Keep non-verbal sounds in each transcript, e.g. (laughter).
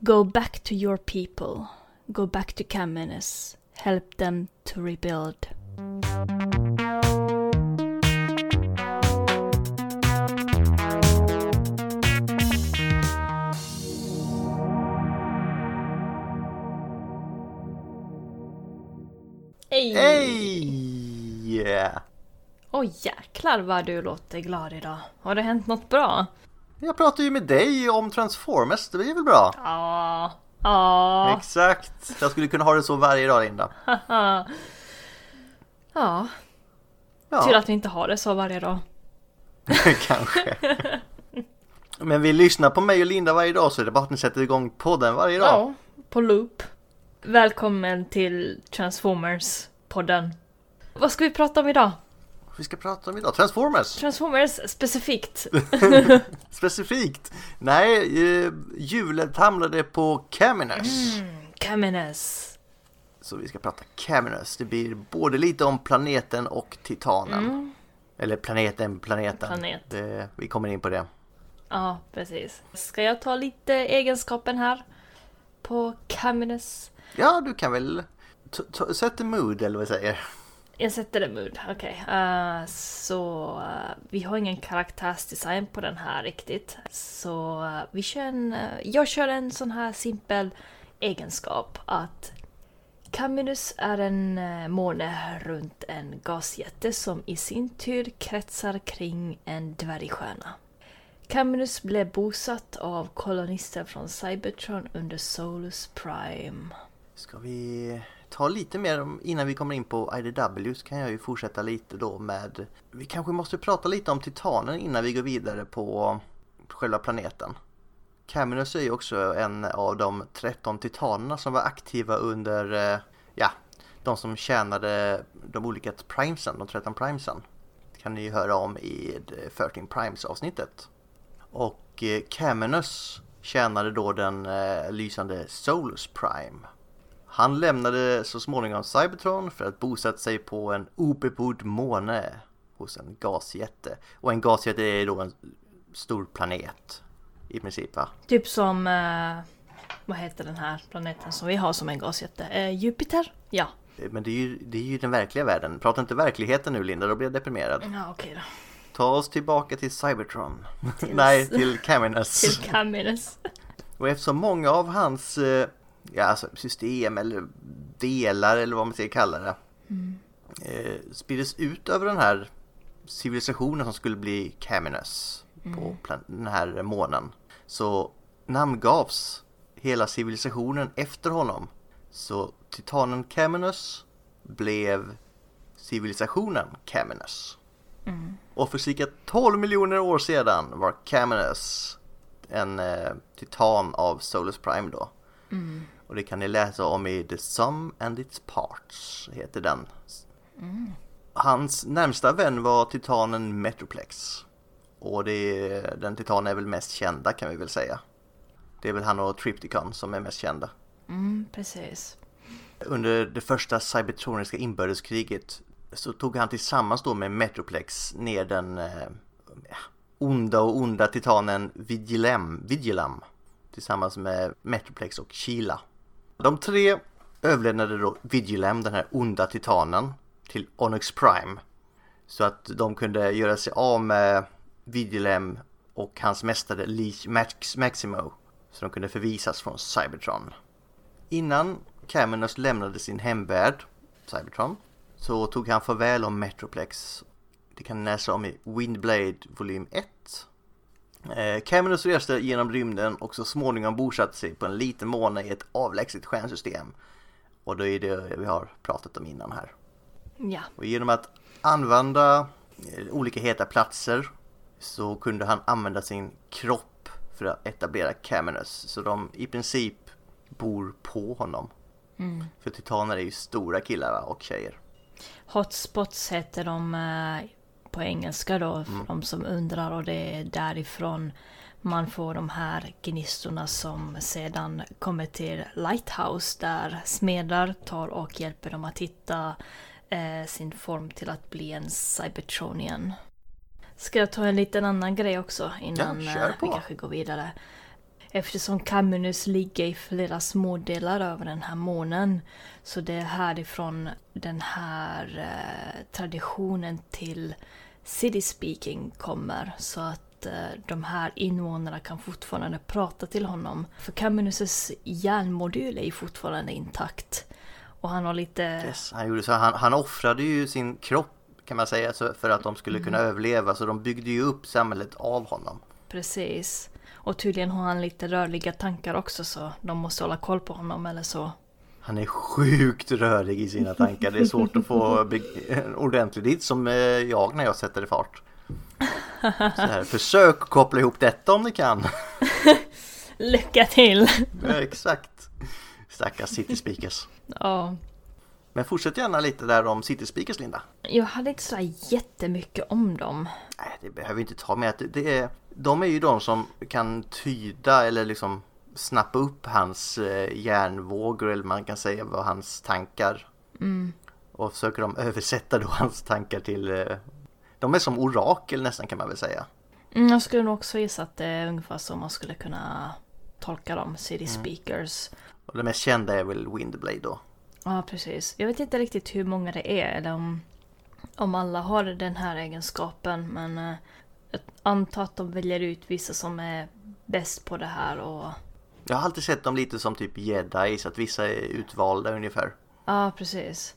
Go back to your people. Go back to Kamenes. Help them to rebuild. Hej! Hej! Yeah. Åh jäklar vad du låter glad idag. Har det hänt något bra? Jag pratar ju med dig om Transformers, det blir väl bra? Ja. Ja. Exakt! Jag skulle kunna ha det så varje dag Linda. (laughs) ja. Ja, Tur att vi inte har det så varje dag. (laughs) kanske. Men vi lyssnar på mig och Linda varje dag så är det bara att ni sätter igång podden varje dag. Ja, på loop. Välkommen till Transformers-podden. Vad ska vi prata om idag? Vi ska prata om idag Transformers! Transformers specifikt. (laughs) Specifikt! Nej, eh, hjulet hamnade på Caminus. Kamenes. Så vi ska prata Caminus. Det blir både lite om planeten och Titanen. Eller planeten, planeten. Planet. Det, vi kommer in på det. Ja, precis. Ska jag ta lite egenskapen här? På Kamenes. Ja, du kan väl t- t- sätta mood eller vad jag säger. Jag sätter det mood, okej. Eh, så uh, vi har ingen karaktärsdesign på den här riktigt. Så uh, vi kör en, eh, jag kör en sån här simpel egenskap att Caminus är en uh, måne runt en gasjätte som i sin tur kretsar kring en dvärgstjärna. Caminus blev bosatt av kolonister från Cybertron under Solus Prime. Ska vi ta lite mer om, innan vi kommer in på IDW så kan jag ju fortsätta lite då med Vi kanske måste prata lite om Titanen innan vi går vidare på själva planeten. Caminus är ju också en av de 13 titanerna som var aktiva under, eh, ja, de som tjänade de olika primesen, de 13 primesen. Det kan ni ju höra om i 13 eh, primes avsnittet. Och eh, Caminus tjänade då den eh, lysande Solus Prime. Han lämnade så småningom Cybertron för att bosätta sig på en obebodd måne hos en gasjätte. Och en gasjätte är då en stor planet i princip va? Typ som, eh, vad heter den här planeten som vi har som en gasjätte? Eh, Jupiter? Ja. Men det är, ju, det är ju den verkliga världen. Prata inte verkligheten nu Linda, då blir jag deprimerad. Ja, okej då. Ta oss tillbaka till Cybertron. (laughs) Nej, till Caminus. Till Caminus. Och eftersom många av hans eh, ja, alltså system eller delar eller vad man ska kalla det eh, spriddes ut över den här civilisationen som skulle bli Caminus på plan- den här månen. Så namngavs hela civilisationen efter honom. Så titanen Caminus blev civilisationen Caminus. Och för cirka 12 miljoner år sedan var Caminus en eh, titan av Solus Prime då. Och det kan ni läsa om i The Sum and its Parts, heter den. Hans närmsta vän var titanen Metroplex. Och det, den titanen är väl mest kända kan vi väl säga. Det är väl han och Tripticon som är mest kända. Mm, precis. Under det första cybertroniska inbördeskriget så tog han tillsammans då med Metroplex ner den eh, onda och onda titanen Vigilem, Vigilam tillsammans med Metroplex och Kila. De tre överlämnade då Vigilem, den här onda titanen, till Onyx Prime så att de kunde göra sig av med Vigilem och hans mästare Leech Max Maximo så de kunde förvisas från Cybertron. Innan Caminos lämnade sin hemvärld, Cybertron, så tog han farväl om Metroplex. Det kan ni läsa om i Windblade volym 1. Eh, Caminus reste genom rymden och så småningom bosatte sig på en liten måne i ett avlägset stjärnsystem. Och det är det vi har pratat om innan här. Ja. Och genom att använda eh, olika heta platser så kunde han använda sin kropp för att etablera Caminus. Så de i princip bor på honom. För titaner är ju stora killar och tjejer. Hotspots heter de eh, på engelska då, för de som undrar. Och det är därifrån man får de här gnistorna som sedan kommer till Lighthouse där smedar tar och hjälper dem att hitta eh, sin form till att bli en Cybertronian. Ska jag ta en liten annan grej också innan Ja, eh, vi kanske går vidare? Eftersom Caminus ligger i flera smådelar över den här månen. Så det är härifrån den här eh, traditionen till city speaking kommer. Så att eh, de här invånarna kan fortfarande prata till honom. För Caminus hjärnmodul är ju fortfarande intakt. Och han har lite... Yes, han, gjorde så. Han, han offrade ju sin kropp kan man säga för att de skulle kunna mm. överleva. Så de byggde ju upp samhället av honom. Precis. Och tydligen har han lite rörliga tankar också så de måste hålla koll på honom eller så. Han är sjukt rörig i sina tankar. Det är svårt att få (laughs) ordentligt dit som eh, jag när jag sätter i fart. Så här, försök koppla ihop detta om ni kan. (laughs) Lycka till! Ja, exakt. Stackars City Speakers. Ja. Men fortsätt gärna lite där om City Speakers Linda. Jag hade inte så jättemycket om dem. Nej, det behöver vi inte ta med. Det är, de är ju de som kan tyda eller liksom snappa upp hans eh, hjärnvågor eller man kan säga vad hans tankar. Mm. Och försöker de (laughs) översätta då hans tankar till... Eh, de är som orakel nästan kan man väl säga. Mm, jag skulle nog också gissa att det är ungefär så man skulle kunna tolka dem, city mm. speakers. Mm. Och det mest kända är väl Windblade då. Ja, precis. Jag vet inte riktigt hur många det är eller om, om alla har den här egenskapen men eh, jag antar att de väljer ut vissa som är bäst på det här och... Jag har alltid sett dem lite som typ jedi, så att vissa är utvalda ungefär. Ja, precis.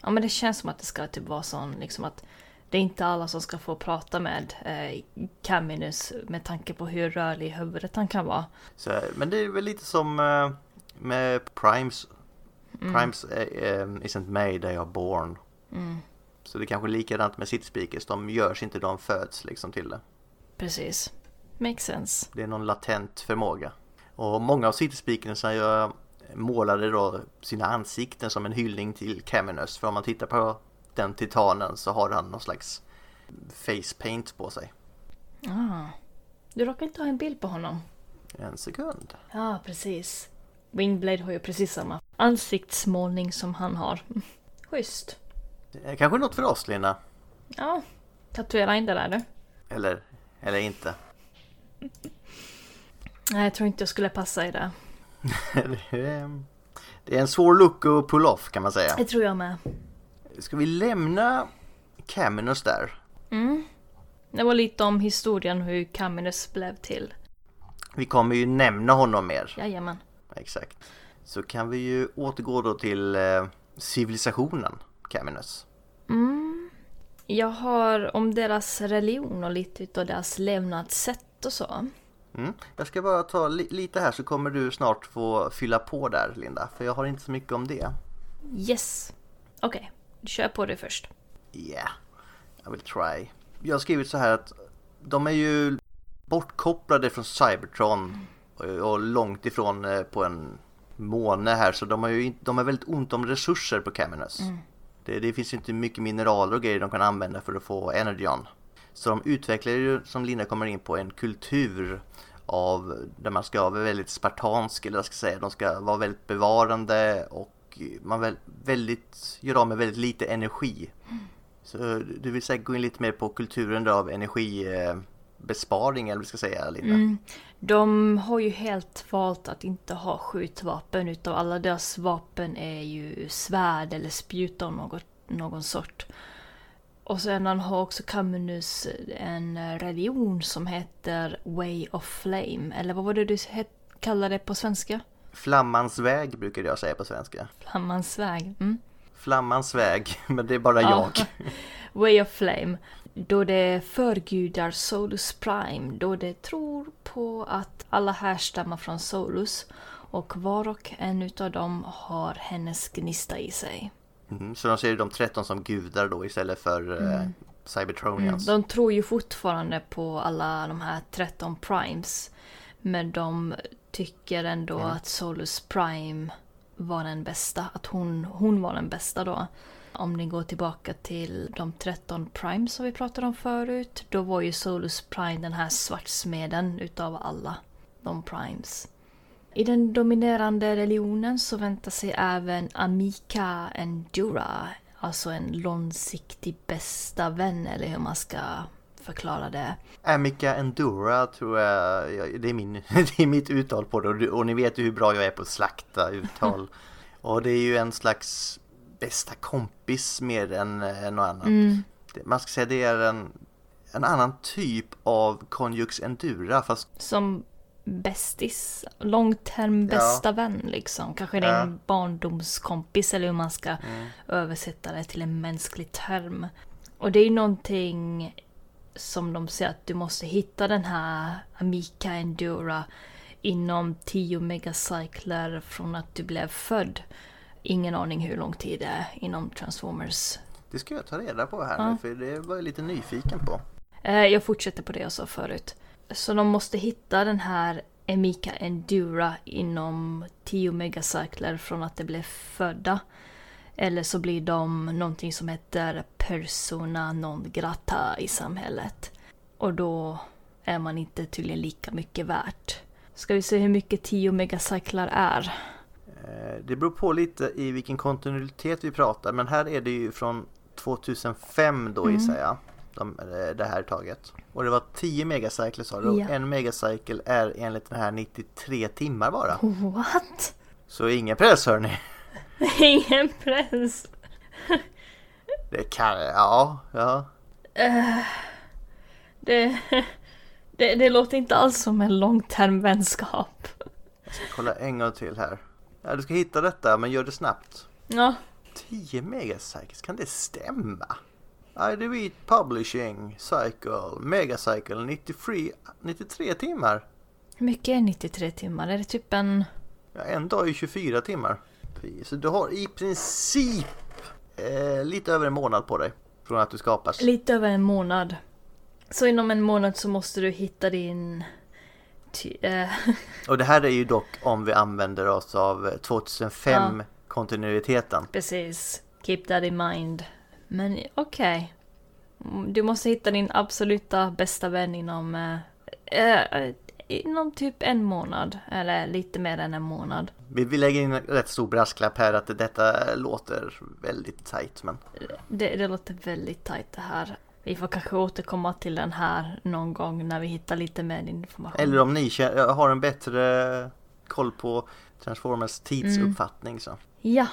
Ja, men det känns som att det ska typ vara sån liksom att det är inte alla som ska få prata med eh, Caminus med tanke på hur rörlig i huvudet han kan vara. Så, men det är väl lite som eh, med Primes. Mm. Primes eh, eh, isn't made, they are born. Mm. Så det är kanske är likadant med City Speakers, de görs inte, de föds liksom till det. Precis. Makes sense. Det är någon latent förmåga. Och många av City Speakers målade då sina ansikten som en hyllning till Caminus. För om man tittar på den titanen så har han någon slags face paint på sig. Ah. Du råkar inte ha en bild på honom? En sekund. Ja, precis. Wingblade har ju precis samma ansiktsmålning som han har. (laughs) Schysst. Det är kanske något för oss, Lina. Ja, tatuera in det där du. Eller, eller inte. (laughs) Nej, jag tror inte jag skulle passa i det. (laughs) det är en svår look att pull off kan man säga. Det tror jag med. Ska vi lämna Caminus där? Mm. Det var lite om historien hur Caminus blev till. Vi kommer ju nämna honom mer. Jajamän. Exakt. Så kan vi ju återgå då till eh, civilisationen Caminus. Mm. Jag har om deras religion och lite av deras levnadssätt och så. Mm. Jag ska bara ta li lite här så kommer du snart få fylla på där Linda, för jag har inte så mycket om det. Yes. Okej, okay. kör på det först. Yeah, I will try. Jag har skrivit så här att de är ju bortkopplade från Cybertron och långt ifrån eh, på en måne här så de har ju de har väldigt ont om resurser på Caminus. Mm. Det, det finns inte mycket mineraler och grejer de kan använda för att få Energon. Så de utvecklar ju, som Linda kommer in på, en kultur av där man ska vara väldigt spartansk, eller vad ska jag säga, de ska vara väldigt bevarande och man väl, väldigt, gör av med väldigt lite energi. Så du vill säkert gå in lite mer på kulturen av energibesparing, eh, eller vad vi ska säga Linda? Mm. De har ju helt valt att inte ha skjutvapen utav alla deras vapen är ju svärd eller spjut av något, någon sort. Och sedan har också Caminus en religion som heter Way of Flame. Eller vad var det du kallade det på svenska? Flammans väg brukade jag säga på svenska. Flammans väg. Mm. Flammans väg, (laughs) men det är bara jag. (laughs) Way of Flame. Då det förgudar Solus Prime, då det tror på att alla härstammar från Solus och var och en utav dem har hennes gnista i sig. Mm, så de ser de 13 som gudar då istället för eh, mm. eh, Cybertronians? Mm, de tror ju fortfarande på alla de här 13 primes. Men de tycker ändå mm. att Solus Prime var den bästa, att hon, hon var den bästa då. Om ni går tillbaka till de 13 primes som vi pratade om förut, då var ju Solus Prime den här svartsmeden utav alla de primes. I den dominerande religionen så väntar sig även Amika Endura, alltså en långsiktig bästa vän eller hur man ska förklara det. Amica Endura tror jag, det, är min, (laughs) det är mitt uttal på det och, ni vet ju hur bra jag är på att slakta uttal. (laughs) och det är ju en slags bästa kompis mer än eh, något annat. Mm. Man ska säga det är en, en annan typ av Conjux Endura fast Som bästis, långterm bästa vän liksom. Kanske din Ja. barndomskompis eller hur man ska mm, översätta det till en mänsklig term. Och det är ju någonting som de säger att du måste hitta den här Amica Endura inom 10 megacykler från att du blev född. Ingen aning hur lång tid det är inom Transformers. det ska jag ta reda på här Ja. nu för det var jag lite nyfiken på. Eh, jag fortsätter på det jag sa förut. Så de måste hitta den här Amica Endura inom 10 megacykler från att de blev födda. Eller så blir de någonting som heter persona non grata i samhället. Och då är man inte tydligen lika mycket värt. Ska vi se hur mycket 10 megacyklar är? Eh, Det beror på lite i vilken kontinuitet vi pratar men här är det ju från 2005 då Mm. gissar jag. De, eh, det här taget. Och det var 10 megacykler sa du och en megacycle är enligt den här 93 timmar bara. What? Så ingen press hörni. (laughs) Ingen press! Det kan, ja, ja. Eh, det, (laughs) det, det låter inte alls som en långtermvänskap. Kolla en gång till här. Ja, du ska hitta detta men gör det snabbt. Ja, 10 megacycles, kan det stämma? IDV Publishing Cycle Megacycle 93, 93 timmar. hur mycket är 93 timmar? Är det typ en... Ja, en dag är 24 timmar. Så du har i princip eh, lite över en månad på dig från att du skapas. Lite över en månad. Så inom en månad så måste du hitta din... Eh, (laughs) Och det här är ju dock om vi använder oss av eh, 2005 kontinuiteten. precis. Keep that in mind. Men okej. Mm, Du måste hitta din absoluta bästa vän inom... Eh, eh, inom typ en månad. Eller lite mer än en månad. Vi, vi lägger in en rätt stor brasklapp här att detta låter väldigt tajt men Det, det låter väldigt tajt det här. Vi får kanske återkomma till den här någon gång när vi hittar lite mer information. Eller om ni kä- har en bättre koll på Transformers tidsuppfattning så. Ja.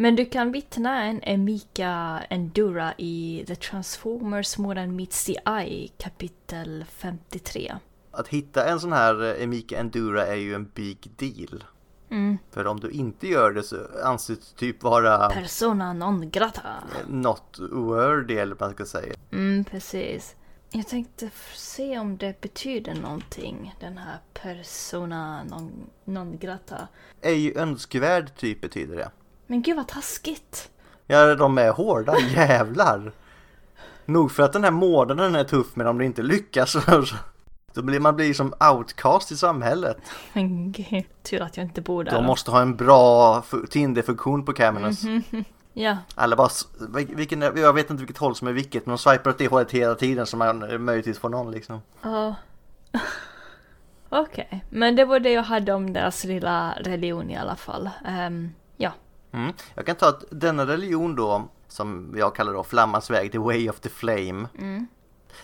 Men du kan vittna en Emika Endura i The Transformers Modern Meets the Eye kapitel 53. Att hitta en sån här eh, Emika Endura är ju en big deal. Mm. För om du inte gör det så anses det typ vara Persona non grata. not worthy eller vad man ska säga. Mm, precis. Jag tänkte se om det betyder någonting, den här persona non, non grata. Ej önskvärd typ betyder det. Men gud vad taskigt! Ja, de är hårda (laughs) jävlar. Nog för att den här månaden är tuff men om det inte lyckas (laughs) då blir man blir som outcast i samhället. Men gud, tur att jag inte bor där. De måste ha en bra fu- Tinder-funktion på Caminus. Mhm. (laughs) Ja, Alla bara, vilken, jag vet inte vilket håll som är vilket men de swipar åt det hållet hela tiden så man eh, möjligtvis får någon liksom. ja. Okej, men det var det jag hade om deras lilla religion i alla fall. Ehm, ja. Mm. Jag kan ta att denna religion då, som jag kallar då Flammans väg, the way of the flame. Mm.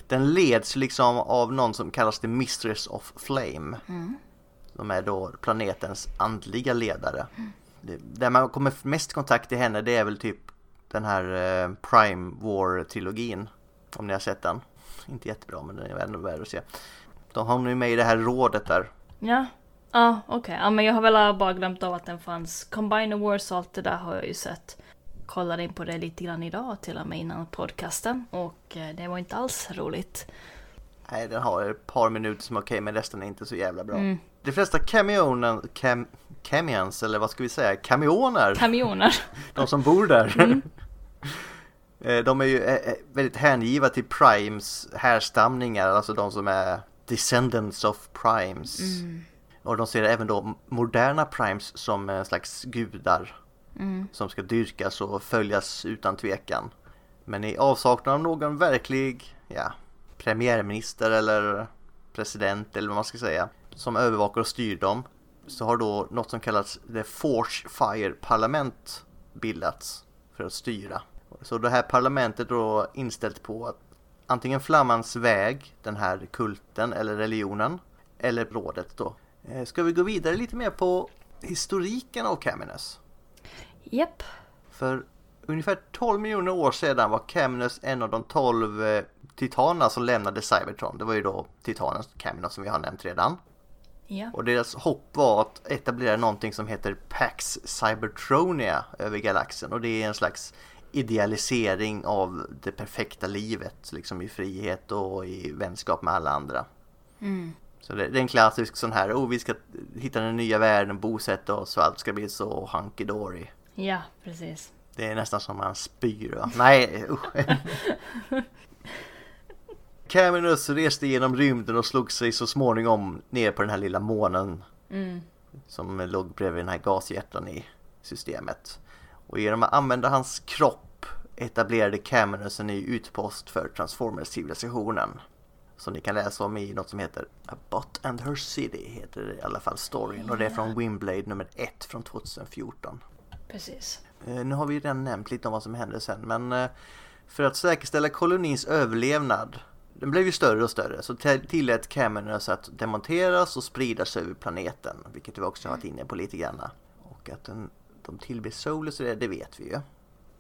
Den leds liksom av någon som kallas the mistress of flame. Mm. De är då planetens andliga ledare. Det, där man kommer mest kontakt till henne det är väl typ den här eh, Prime War-trilogin. Om ni har sett den. Inte jättebra men den är ändå värd att se. De har nu med i det här rådet där. Ja. Ja, okej. Ja, men jag har väl bara glömt av att den fanns. Combine Wars och allt det där har jag ju sett. Kollade in på det lite grann idag till och med innan podcasten. Och eh, det var inte alls roligt. Nej, den har ett par minuter som är okej men resten är inte så jävla bra. Mm. De flesta cameonen, cam, camions eller vad ska vi säga, kamioner, Kamioner. (laughs) de som bor där. Mm. (laughs) Eh, de är ju eh, väldigt hängivna till Primes härstamningar, alltså de som är descendants of Primes. Mm. Och de ser även då moderna Primes som en slags gudar Mm. som ska dyrkas och följas utan tvekan. Men i avsaknad av någon verklig, ja, premiärminister eller president eller vad man ska säga, som övervakar och styr dem, så har då något som kallas The Forge Fire Parlament bildats för att styra. Så det här parlamentet är då inställt på att antingen Flammans väg, den här kulten eller religionen, eller rådet då. Eh, ska vi gå vidare lite mer på historiken av Caminus? Japp. För ungefär 12 miljoner år sedan var Caminus en av de 12 eh, titanerna som lämnade Cybertron. Det var ju då titanen Caminus som vi har nämnt redan. Ja. Och deras hopp var att etablera någonting som heter Pax Cybertronia över galaxen och det är en slags idealisering av det perfekta livet, liksom i frihet och i vänskap med alla andra. Mm. Så det, det är en klassisk sån här, oh vi ska hitta den nya världen, bosätta oss och allt ska bli så hunky dory. Ja, precis. Det är nästan som man spyr va? Nej usch. (laughs) Caminus reste genom rymden och slog sig så småningom ner på den här lilla månen Mm. som låg bredvid den här gashjärtan i systemet. Och genom att använda hans kropp etablerade Caminus en ny utpost för Transformers-civilisationen. Som ni kan läsa om i något som heter A Bot and Her City, heter det i alla fall storyn. Och det är från Wimblade nummer 1 från 2014. Precis. Eh, Nu har vi redan nämnt lite om vad som hände sen, men eh, för att säkerställa kolonins överlevnad den blev ju större och större, så tillät Caminus att demonteras och spridas över planeten, vilket vi också har varit inne på lite grann. Och att den, de tillber Solus, det, det vet vi ju.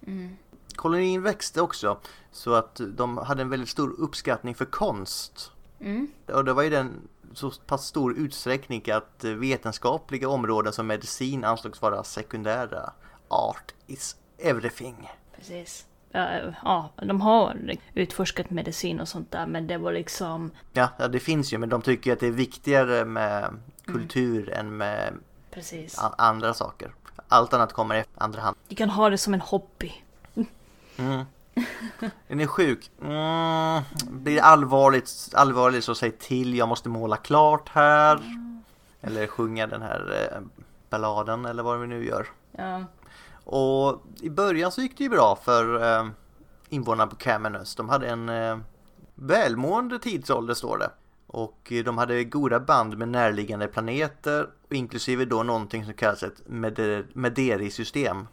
Mm. Kolonin växte också, så att de hade en väldigt stor uppskattning för konst. Mm. Och det var ju den så pass stor utsträckning att vetenskapliga områden som medicin ansågs vara sekundära. Art is everything. Precis. Ja, de har utforskat medicin och sånt där, men det var liksom... Ja, ja, det finns ju, men de tycker att det är viktigare med kultur än med Precis. andra saker. Allt annat kommer i andra hand. Du kan ha det som en hobby. Mm. Är ni sjuk? Mm. Blir det allvarligt, allvarligt så säg till, jag måste måla klart här. Eller sjunga den här eh, balladen eller vad vi nu gör. Ja. Och i början så gick det ju bra för eh, invånarna på Caminus. De hade en eh, välmående tidsålder står det. Och de hade goda band med närliggande planeter inklusive då någonting som kallas ett Meder- Mederi-system.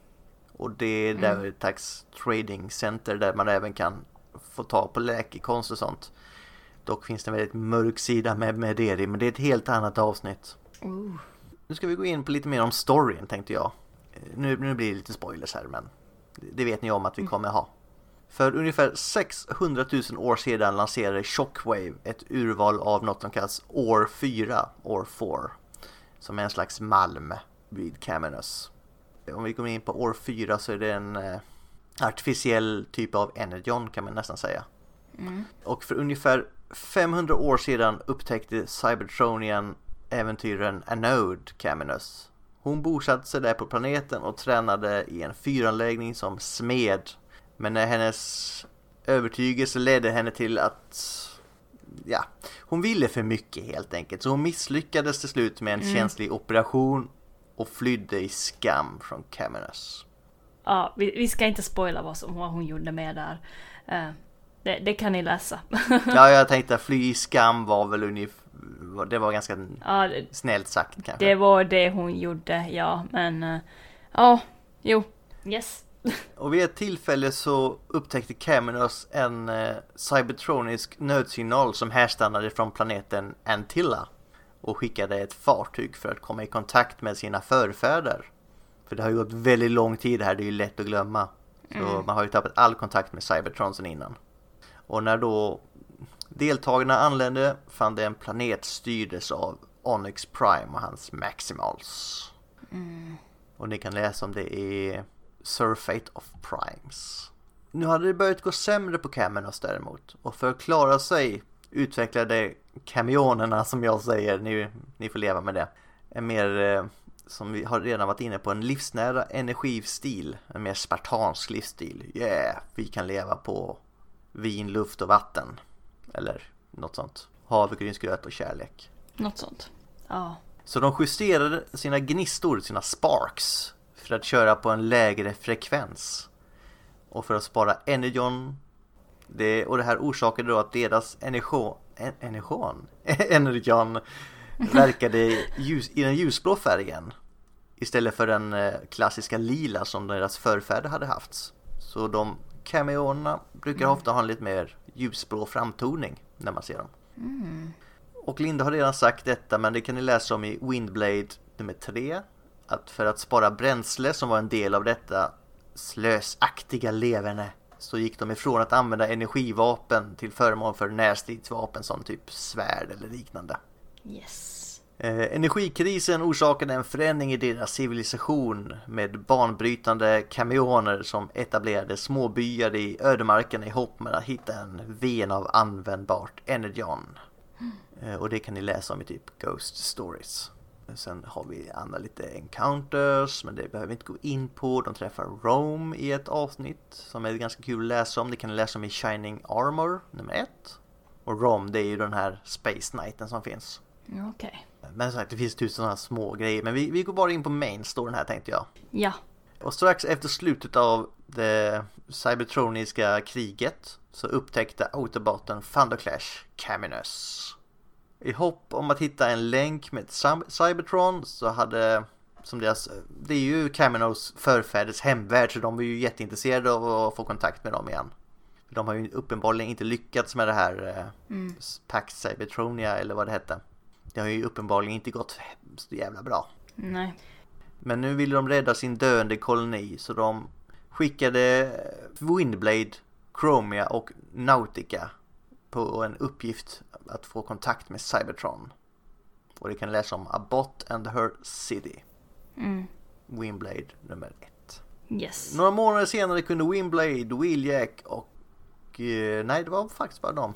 Och det är där ett slags trading center där man även kan få tag på läkekonst och sånt. Dock finns det en väldigt mörk sida med Mederi, men det är ett helt annat avsnitt. Oh. Nu ska vi gå in på lite mer om storyn tänkte jag. Nu, nu blir det lite spoilers här men det det vet ni om att vi kommer ha. För ungefär 600 000 år sedan lanserade Shockwave ett urval av något som kallas År 4, År 4. Som är en slags malm vid Caminus. Om vi kommer in på År 4 så är det en eh, artificiell typ av energon kan man nästan säga. Mm. Och för ungefär 500 år sedan upptäckte Cybertronian äventyraren Anode Caminus. Hon bosatte sig där på planeten och tränade i en fyranläggning som smed. Men när hennes övertygelse ledde henne till att ja, hon ville för mycket helt enkelt. Så hon misslyckades till slut med en Mm. känslig operation och flydde i skam från Caminus. Ja, vi, vi ska inte spoila vad, som, vad hon gjorde med där. Eh, det, det kan ni läsa. Ja, (laughs) jag tänkte att fly i skam var väl ungefär, det var ganska ja, det, snällt sagt kanske. det var det hon gjorde, ja. Men eh, ja, jo. Yes. (laughs) Och vid ett tillfälle så upptäckte Caminus en eh, cybertronisk nödsignal som härstammade från planeten Antilla och skickade ett fartyg för att komma i kontakt med sina förfäder. För det har ju gått väldigt lång tid här, det är ju lätt att glömma. Så Mm. man har ju tappat all kontakt med Cybertron sen innan. Och när då deltagarna anlände fann det en planet styrdes av Onyx Prime och hans Maximals. Mm. Och ni kan läsa om det i Surfate of Primes. Nu hade det börjat gå sämre på Caminus däremot. Och för att klara sig utvecklade kamionerna som jag säger, ni, ni får leva med det. En mer, eh, som vi har redan varit inne på, en livsnära energistil. En mer spartansk livsstil. Yeah, vi kan leva på vin, luft och vatten. Eller något sånt. Havregrynsgröt och kärlek. Något sånt. Ja. Så de justerade sina gnistor, sina sparks, för att köra på en lägre frekvens. Och för att spara energon. Det, och det här orsakade då att deras energon, en, energon, (laughs) energon verkade ljus, i den ljusblå färgen. Istället för den eh, klassiska lila som deras förfäder hade haft. Så de cameoerna brukar ofta ha en lite mer ljusblå framtoning när man ser dem. Och Linda har redan sagt detta men det kan ni läsa om i Windblade nummer 3. Att för att spara bränsle som var en del av detta slösaktiga leverne så gick de ifrån att använda energivapen till förmån för närstridsvapen som typ svärd eller liknande. Yes. Eh, energikrisen orsakade en förändring i deras civilisation med banbrytande kamioner som etablerade småbyar i ödemarken i hopp med att hitta en ven av användbart energon. Eh, och det kan ni läsa om i typ Ghost Stories. Sen har vi andra lite encounters, men det behöver vi inte gå in på. De träffar Rome i ett avsnitt som är ganska kul att läsa om. Det kan ni läsa om i Shining Armor nummer ett. Och Rome, det är ju den här Space Knighten som finns. Okej. Men som sagt, det finns tusen sådana små grejer. Men vi, vi går bara in på main storyn här tänkte jag. Ja. Och strax efter slutet av det cybertroniska kriget så upptäckte autoboten Thunderclash Caminus. I hopp om att hitta en länk med Cy- Cybertron så hade som deras, det är ju Caminos förfäders hemvärld så de var ju jätteintresserade av att få kontakt med dem igen. De har ju uppenbarligen inte lyckats med det här eh, Pax Cybertronia eller vad det hette. Det har ju uppenbarligen inte gått så jävla bra. Nej. Men nu vill de rädda sin döende koloni så de skickade Windblade, Chromia och Nautica på en uppgift att få kontakt med Cybertron. Och det kan läsa om Abbott and her city. Mm. Windblade nummer ett. Yes. Några månader senare kunde Windblade, Wheeljack och... Eh, nej, det var faktiskt bara dem.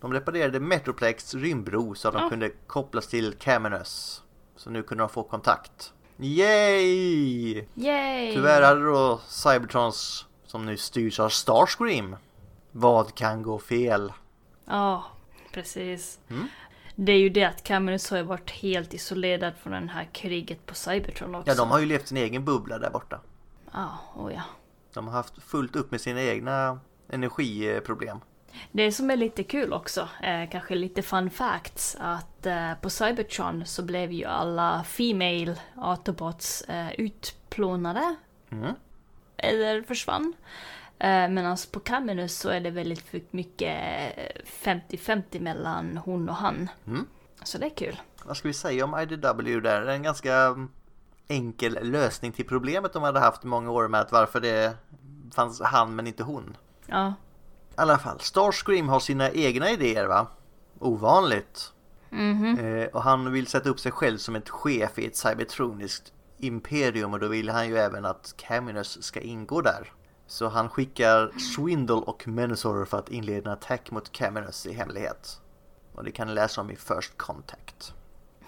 De reparerade Metroplex rymdbro så att de Ja. kunde kopplas till Caminus. Så nu kunde de få kontakt. Yay! Yay! Tyvärr hade då Cybertrons, som nu styrs av Starscream. Vad kan gå fel? Ja, precis. Mm. Det är ju det att Caminus har varit helt isolerad från det här kriget på Cybertron också. Ja, de har ju levt sin egen bubbla där borta. Ja, oh ja. De har haft fullt upp med sina egna energiproblem. Det som är lite kul också, eh, kanske lite fun facts, att eh, på Cybertron så blev ju alla Female Autobots eh, utplånade. Mm. Eller försvann. Eh, Medan på Caminus så är det väldigt mycket eh, 50-50 mellan hon och han. Mm. Så det är kul. Vad ska vi säga om IDW där? Det är en ganska mm, enkel lösning till problemet de hade haft i många år med att varför det fanns han men inte hon. Ja. I alla fall, Starscream har sina egna idéer va? Ovanligt. Mhm. Eh, och han vill sätta upp sig själv som ett chef i ett cybertroniskt imperium och då vill han ju även att Caminus ska ingå där. Så han skickar Swindle och Menasor för att inleda en attack mot Caminus i hemlighet. Och det kan ni läsa om i First Contact.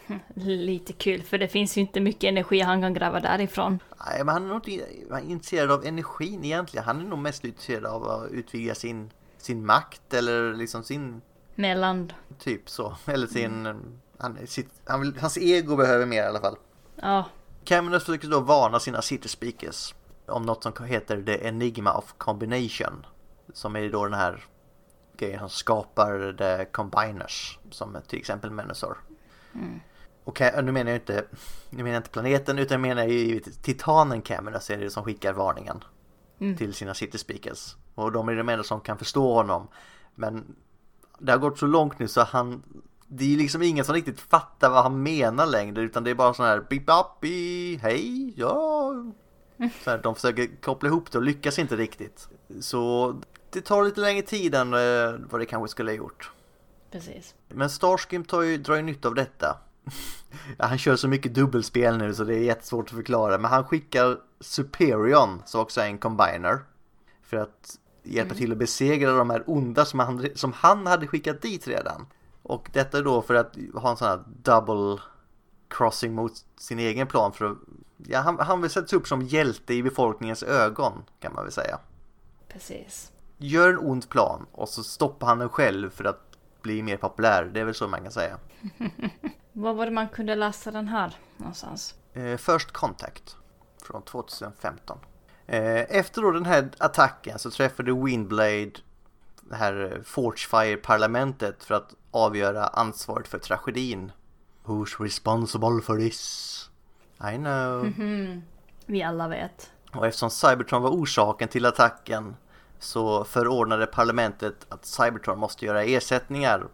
(laughs) Lite kul, för det finns ju inte mycket energi han kan gräva därifrån. Nej, men han är nog inte intresserad av energin egentligen. Han är nog mest intresserad av att utvidga sin, sin makt eller liksom sin Mellan... typ så. Eller sin... Han, sitt, han hans ego behöver mer i alla fall. Ja, Caminus försöker då varna sina city speakers om något som heter The Enigma of Combination. Som är då den här grejen som skapar The Combiners. Som till exempel Menasor. Och Ca- nu menar jag inte, nu menar jag inte planeten utan jag menar ju titanen Caminus är det som skickar varningen. Mm. Till sina city speakers. Och de är de enda som kan förstå honom. Men det har gått så långt nu så han det är liksom ingen som riktigt fattar vad han menar längre utan det är bara sån här bip hej, ja. Så här, de försöker koppla ihop det och lyckas inte riktigt. Så det tar lite längre tid än eh, vad det kanske skulle ha gjort. precis. Men Starscream tar ju, drar ju nytta av detta. (laughs) han kör så mycket dubbelspel nu så det är jättesvårt att förklara. Men han skickar Superion, som också är en combiner. För att hjälpa till att besegra de här onda som han, som han hade skickat dit redan. Och detta då för att ha en sån här double crossing mot sin egen plan. För att, ja, han, han vill sättas upp som hjälte i befolkningens ögon kan man väl säga. Precis. Gör en ond plan och så stoppar han den själv för att bli mer populär. Det är väl så man kan säga. (laughs) Vad var det man kunde läsa den här någonstans? Eh, First Contact från 2015. Eh, efter då den här attacken så träffade Windblade det här eh, Forgefire-parlamentet för att avgöra ansvaret för tragedin. Who's responsible for this? I know. Vi alla vet. Och eftersom Cybertron var orsaken till attacken så förordnade parlamentet att Cybertron måste göra ersättningar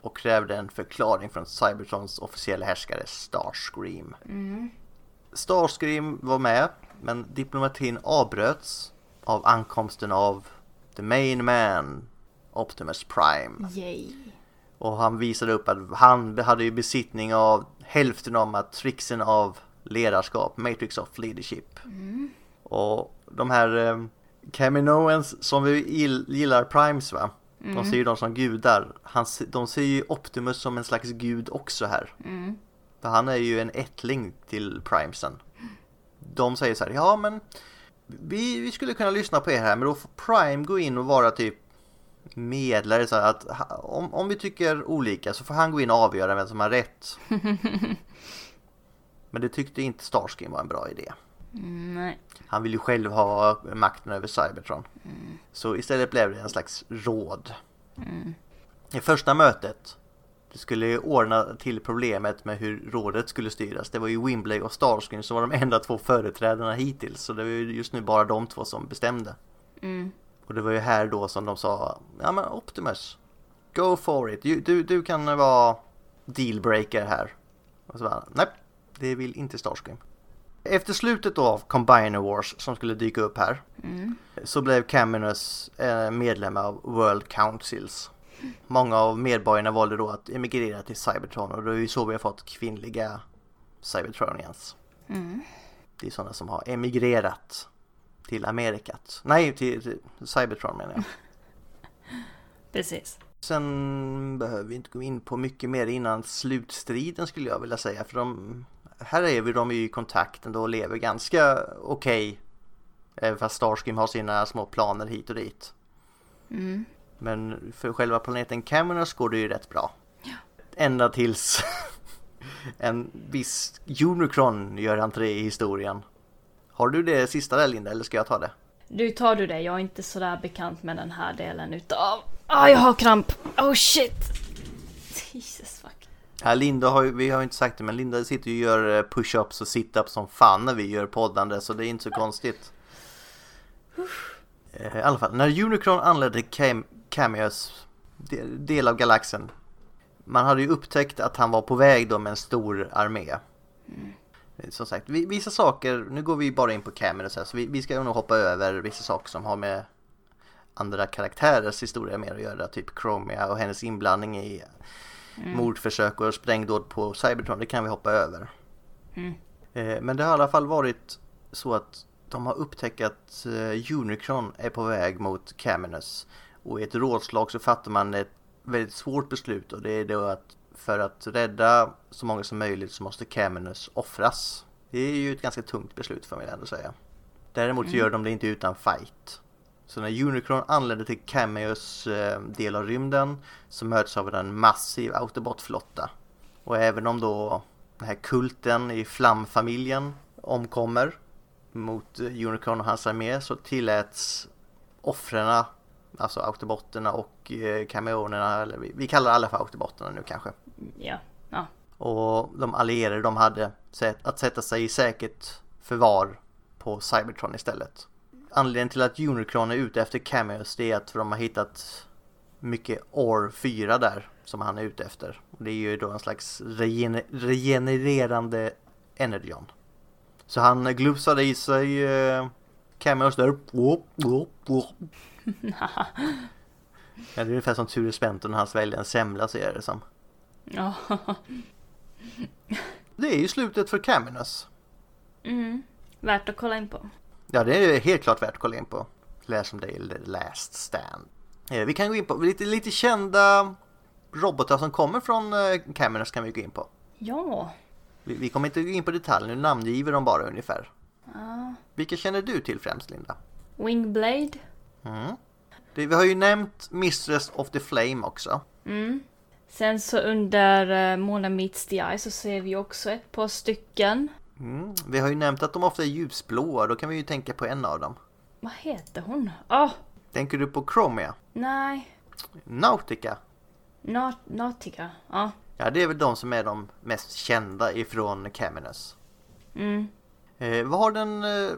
och krävde en förklaring från Cybertrons officiella härskare Starscream. Mm. Starscream var med, men diplomatin avbröts av ankomsten av The Main Man, Optimus Prime. Yay. Och han visade upp att han hade ju besittning av hälften av matrixen av ledarskap, Matrix of Leadership. Mm. Och de här eh, Caminoans som vi gill- gillar Primes va? De Mm. ser ju dem som gudar. Han, de ser ju Optimus som en slags gud också här. Mm. För han är ju en ättling till Primesen. De säger så här, ja men vi, vi skulle kunna lyssna på er här men då får Prime gå in och vara typ medlare så att om, om vi tycker olika så får han gå in och avgöra vem som har rätt. (laughs) Men det tyckte inte Starscream var en bra idé. Mm, nej. Han vill ju själv ha makten över Cybertron. Så istället blev det en slags råd. Mm. I första mötet det skulle ordna till problemet med hur rådet skulle styras. Det var ju Wimbley och Starscream som var de enda två företrädarna hittills. Så det var ju just nu bara de två som bestämde. Mm. Och det var ju här då som de sa Ja men Optimus Go for it. Du, du, du kan vara dealbreaker här. Och så bara, nej, det vill inte Starscream. Efter slutet av Combiner Wars som skulle dyka upp här Mm. så blev Caminus eh, medlem av World Councils. Många av medborgarna valde då att emigrera till Cybertron och det är ju så vi har fått kvinnliga Cybertronians. Mm. Det är sådana som har emigrerat till Amerikat. Nej, till, till Cybertron menar jag. (laughs) Precis. Sen behöver vi inte gå in på mycket mer innan slutstriden skulle jag vilja säga. För de, här är vi de är ju i kontakt ändå och lever ganska okej. Även fast Starscream har sina små planer hit och dit. Mm. Men för själva planeten Caminus går det ju rätt bra. Ända tills (laughs) en viss Unicron gör entré i historien. Har du det sista där Linda eller ska jag ta det? Du tar du det, jag är inte sådär bekant med den här delen utav... Ah, jag har kramp! Oh shit! Jesus fuck. Ja, Linda har ju, vi har ju inte sagt det, men Linda sitter ju och gör eh, push-ups och sit-ups som fan när vi gör poddande, så det är inte så konstigt. Eh, I alla fall, när Unicron anlände Cam Cameos de- del av galaxen, man hade ju upptäckt att han var på väg då med en stor armé. Eh, Som sagt, vi- vissa saker, nu går vi bara in på Cameos här, så vi, vi ska nog hoppa över vissa saker som har med andra karaktärers historia mer att göra, typ Chromia och hennes inblandning i mordförsök och sprängdåd på Cybertron, det kan vi hoppa över. Mm. Eh, Men det har i alla fall varit så att de har upptäckt att eh, Unicron är på väg mot Caminus. Och i ett rådslag så fattar man ett väldigt svårt beslut och det är då att för att rädda så många som möjligt så måste Caminus offras. Det är ju ett ganska tungt beslut får man ändå säga. Däremot så gör de det inte utan fight. Så när Unicron anländer till Cameos eh, del av rymden så möts av en massiv autobotflotta. Och även om då den här kulten i Flamfamiljen omkommer mot eh, Unicron och hans armé så tilläts offren, alltså autobotterna och eh, cameonerna, eller vi, vi kallar alla för autobotterna nu kanske. Ja. Ja. Och de allierade de hade att sätta sig i säkert förvar på Cybertron istället. Anledningen till att Unicron är ute efter Cameos det är att de har hittat mycket Or 4 där som han är ute efter. Och Det är ju då en slags regener- regenererande Energon. Så han glufsade i sig eh, Cameos där. (laughs) Ja, det är ungefär som Ture Spenton när han sväljer en semla ser jag det som. Ja. Det är ju slutet för Caminus. Mm. Värt att kolla in på. Ja, det är helt klart värt att kolla in på. Läs om det i The Last Stand. Eh, Vi kan gå in på lite, lite kända robotar som kommer från eh, Caminus kan vi gå in på. Ja. Vi, vi kommer inte gå in på detalj, nu namngiver de bara ungefär. ja. Vilka känner du till främst Linda? Wingblade. Mm. Det, vi har ju nämnt Mistress of the Flame också. Mm. Sen så under uh, Mona Meets the Eye så ser vi också ett par stycken. Mm. Vi har ju nämnt att de ofta är ljusblåa, då kan vi ju tänka på en av dem. Vad heter hon? Åh! Tänker du på Chromia? nej. Nautica? Nat Nautica. Ja. Ja, det är väl de som är de mest kända ifrån Caminus. Mm. Eh, vad har den eh,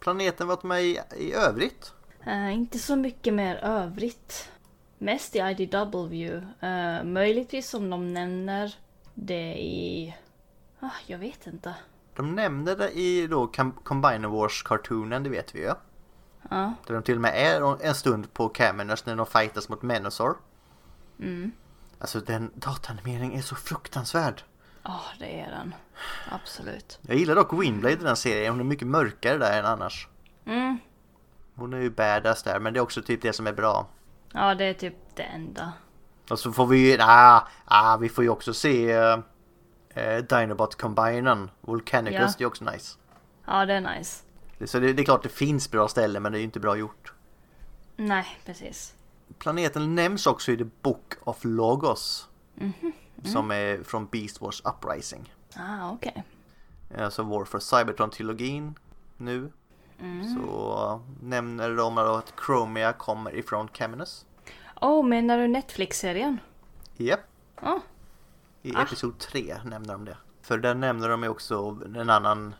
planeten varit med i, i övrigt? Eh, inte så mycket mer övrigt. Mest i IDW. Uh, möjligtvis om de nämner det i... Ah, jag vet inte. De nämnde det i då Combiner Wars-cartoonen, det vet vi ju. Ja. Där de till och med är en stund på Caminus när de fightas mot Menozor. Mm. Alltså den dataanimeringen är så fruktansvärd. Ja, det är den. Absolut. Jag gillar dock Windblade i den serien. Hon är mycket mörkare där än annars. Mm. Hon är ju badass där, men det är också typ det som är bra. Ja, det är typ det enda. Och så får vi ju, ah, ah, vi får ju också se uh, Dinobot Combinen, Volcanicus, Ja. det är också nice. Ja, det är nice. Så det, det är klart det finns bra ställen, men det är ju inte bra gjort. Nej, precis. Planeten nämns också i The Book of Logos. Mhm. Som är från Beast Wars Uprising. Ah, okej. Alltså War for Cybertron-trilogin nu. Mm. Så nämner de att Chromia kommer ifrån Caminus. Oh, menar du Netflix-serien? Japp, Ja. I Ah. episod 3 nämner de det. För där nämner de ju också en annan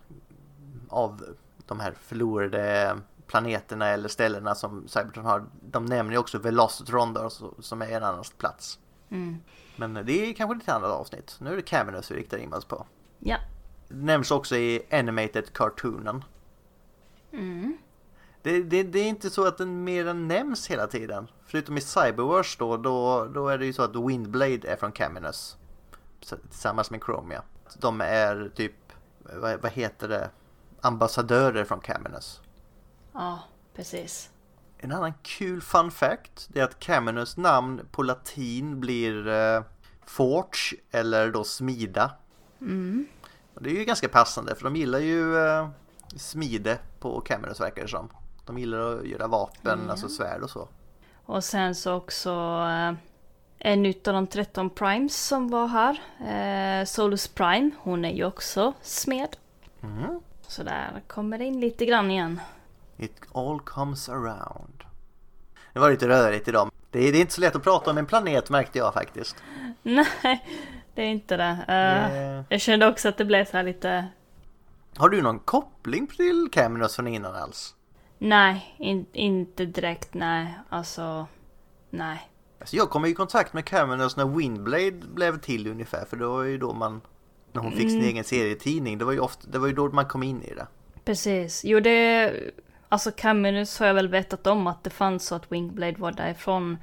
av de här förlorade planeterna eller ställena som Cybertron har. De nämner ju också Velocitron så- som är en annan plats. Mm. Men det är kanske lite annat avsnitt. Nu är det Caminus vi riktar in oss på. Ja. Det nämns också i Animated Cartoonen. Mm. Det, det, det är inte så att den mer än nämns hela tiden. Förutom i Cyberwars då, då, då är det ju så att Windblade är från Caminus. Tillsammans med Chromia. De är typ, vad, vad heter det, ambassadörer från Caminus. Ja, precis. En annan kul fun fact det är att Caminus namn på latin blir eh, Forge eller då smida. Mm. Det är ju ganska passande för de gillar ju eh, smide på Caminus verkar det som. De gillar att göra vapen, Ja. alltså svärd och så. Och sen så också eh, en utav de 13 primes som var här. Eh, Solus Prime, hon är ju också smed. Mhm. Så där kommer det in lite grann igen. It all comes around. Det var lite rörigt idag. Det är, det är inte så lätt att prata om en planet märkte jag faktiskt. (laughs) Nej, det är inte det. Eh, Eh, Jag kände också att det blev så här lite... Har du någon koppling till Caminus från innan alls? Nej, in, inte direkt nej. Alltså, nej. Alltså jag kom i kontakt med Caminus när Windblade blev till ungefär för det var ju då man när hon fick sin Mm. egen serietidning. Det var ju ofta, det var ju då man kom in i det. Precis. Jo, det... Alltså Caminus har jag väl vetat om att det fanns så att Wingblade var därifrån.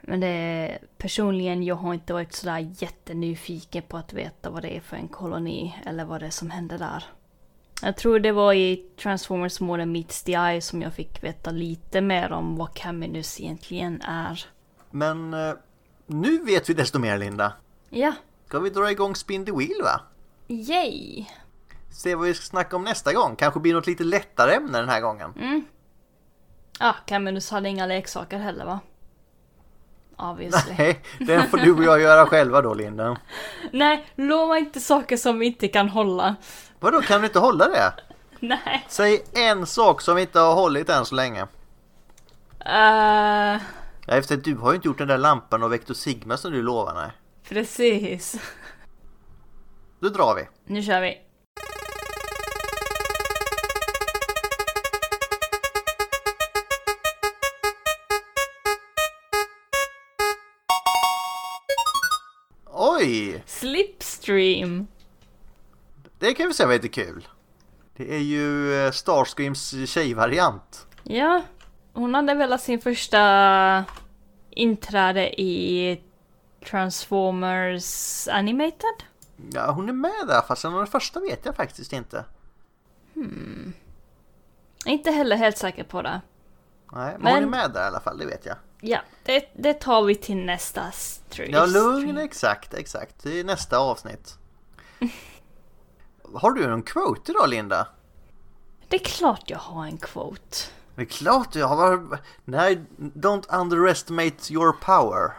Men det... Personligen, jag har inte varit sådär jättenyfiken på att veta vad det är för en koloni eller vad det är som hände där. Jag tror det var i Transformers More Meets the Eye som jag fick veta lite mer om vad Caminus egentligen är. Men eh, nu vet vi desto mer Linda. Ja, Ska vi dra igång Spin the Wheel va? yay! Se vad vi ska snacka om nästa gång. Kanske blir något lite lättare ämne den här gången. Mm. Ah, Caminus hade inga leksaker heller va? Obviously. Nej, den får du och jag göra själva då Linda. (laughs) Nej, lova inte saker som vi inte kan hålla. Vadå, kan du inte hålla det? (laughs) Nej. Säg en sak som inte har hållit än så länge. Uh, Ja, efter att du har ju inte gjort den där lampan och Vector Sigma som du lovade. Nej. precis. Då drar vi. Nu kör vi. Oj! Slipstream. Det kan vi säga var lite kul. Det är ju eh, Starscreams tjejvariant. Ja, hon hade väl sin första inträde i Transformers Animated? Ja, hon är med där fast den första vet jag faktiskt inte. Inte heller helt säker på det. Nej, men, Men- hon är med där i alla fall, det vet jag. Ja, det, det tar vi till nästa stream. Ja, lugn, exakt, exakt. Det är nästa avsnitt. (laughs) Har du någon quote idag Linda? Det är klart jag har en quote. Det är klart du har. Nej, don't underestimate your power.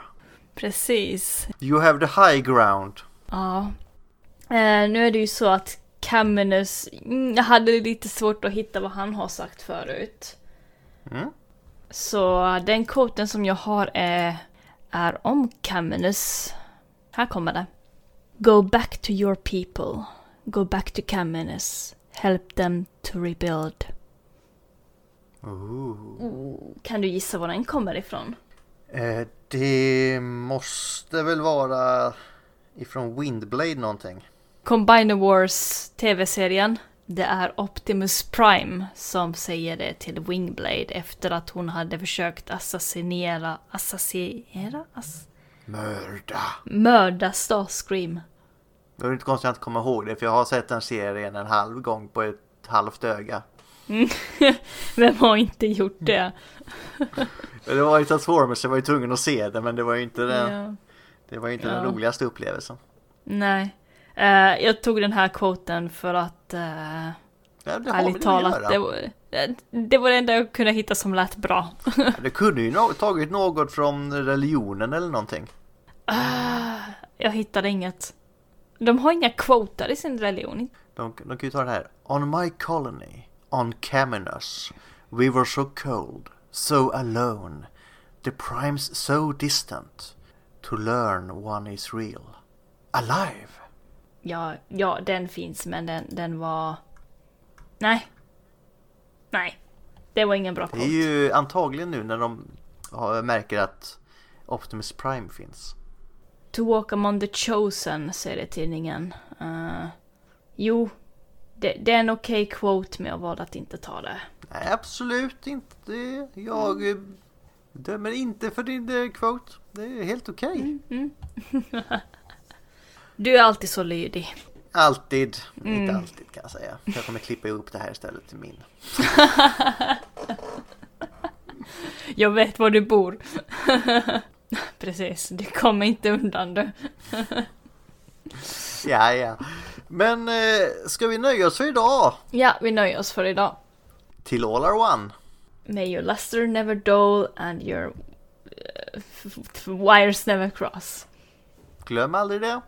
Precis. You have the high ground. Ja. Eh, nu är det ju så att Caminus, mm, jag hade lite svårt att hitta vad han har sagt förut. Mm. Så den quoten som jag har är, är om Caminus. Här kommer det. Go back to your people. Go back to Caminus. Help them to rebuild. Oh, kan du gissa var den kommer ifrån? Eh, det måste väl vara ifrån Windblade någonting. Combiner Wars TV-serien. Det är Optimus Prime som säger det till Wingblade efter att hon hade försökt assassinera, assassinera, ass, Mörda. mörda Starscream. Det är inte konstigt att jag inte kommer ihåg det för jag har sett den serien en halv gång på ett halvt öga. (laughs) Vem har inte gjort det? Det var ju Transformers jag var ju tvungen att se det men det var ju inte den, Ja. det var ju inte Ja. den roligaste upplevelsen. Nej. Eh, jag tog den här quoten för att uh, Ja, det ärligt det talat, det var, det var det enda jag kunde hitta som lät bra. Det kunde ju no- tagit något från religionen eller någonting. Ah, jag hittade inget. De har inga quotar i sin religion. De, de kan ju ta den här. On my colony, on Caminus, we were so cold, so alone, the primes so distant, to learn one is real. Alive! Ja, ja, den finns men den, den var... Nej. Nej. Det var ingen bra Det är quote. ju antagligen nu när de märker att Optimus Prime finns. To walk among the chosen, säger tidningen. Uh, jo, det, det är en okej quote men jag valde att inte ta det. Nej, absolut inte. Jag eh, dömer inte för din eh, quote. Det är helt okej. Mm. (laughs) Du är alltid så lydig. Alltid. Inte Mm. alltid kan jag säga. Jag kommer klippa ihop det här istället till min. (laughs) Jag vet var du bor. (laughs) Precis, du kommer inte undan du. Ja, ja. Men eh, ska vi nöja oss för idag? Ja, vi nöjer oss för idag. Till All Are One. May your luster never dull and your uh, wires never cross. Glöm aldrig det.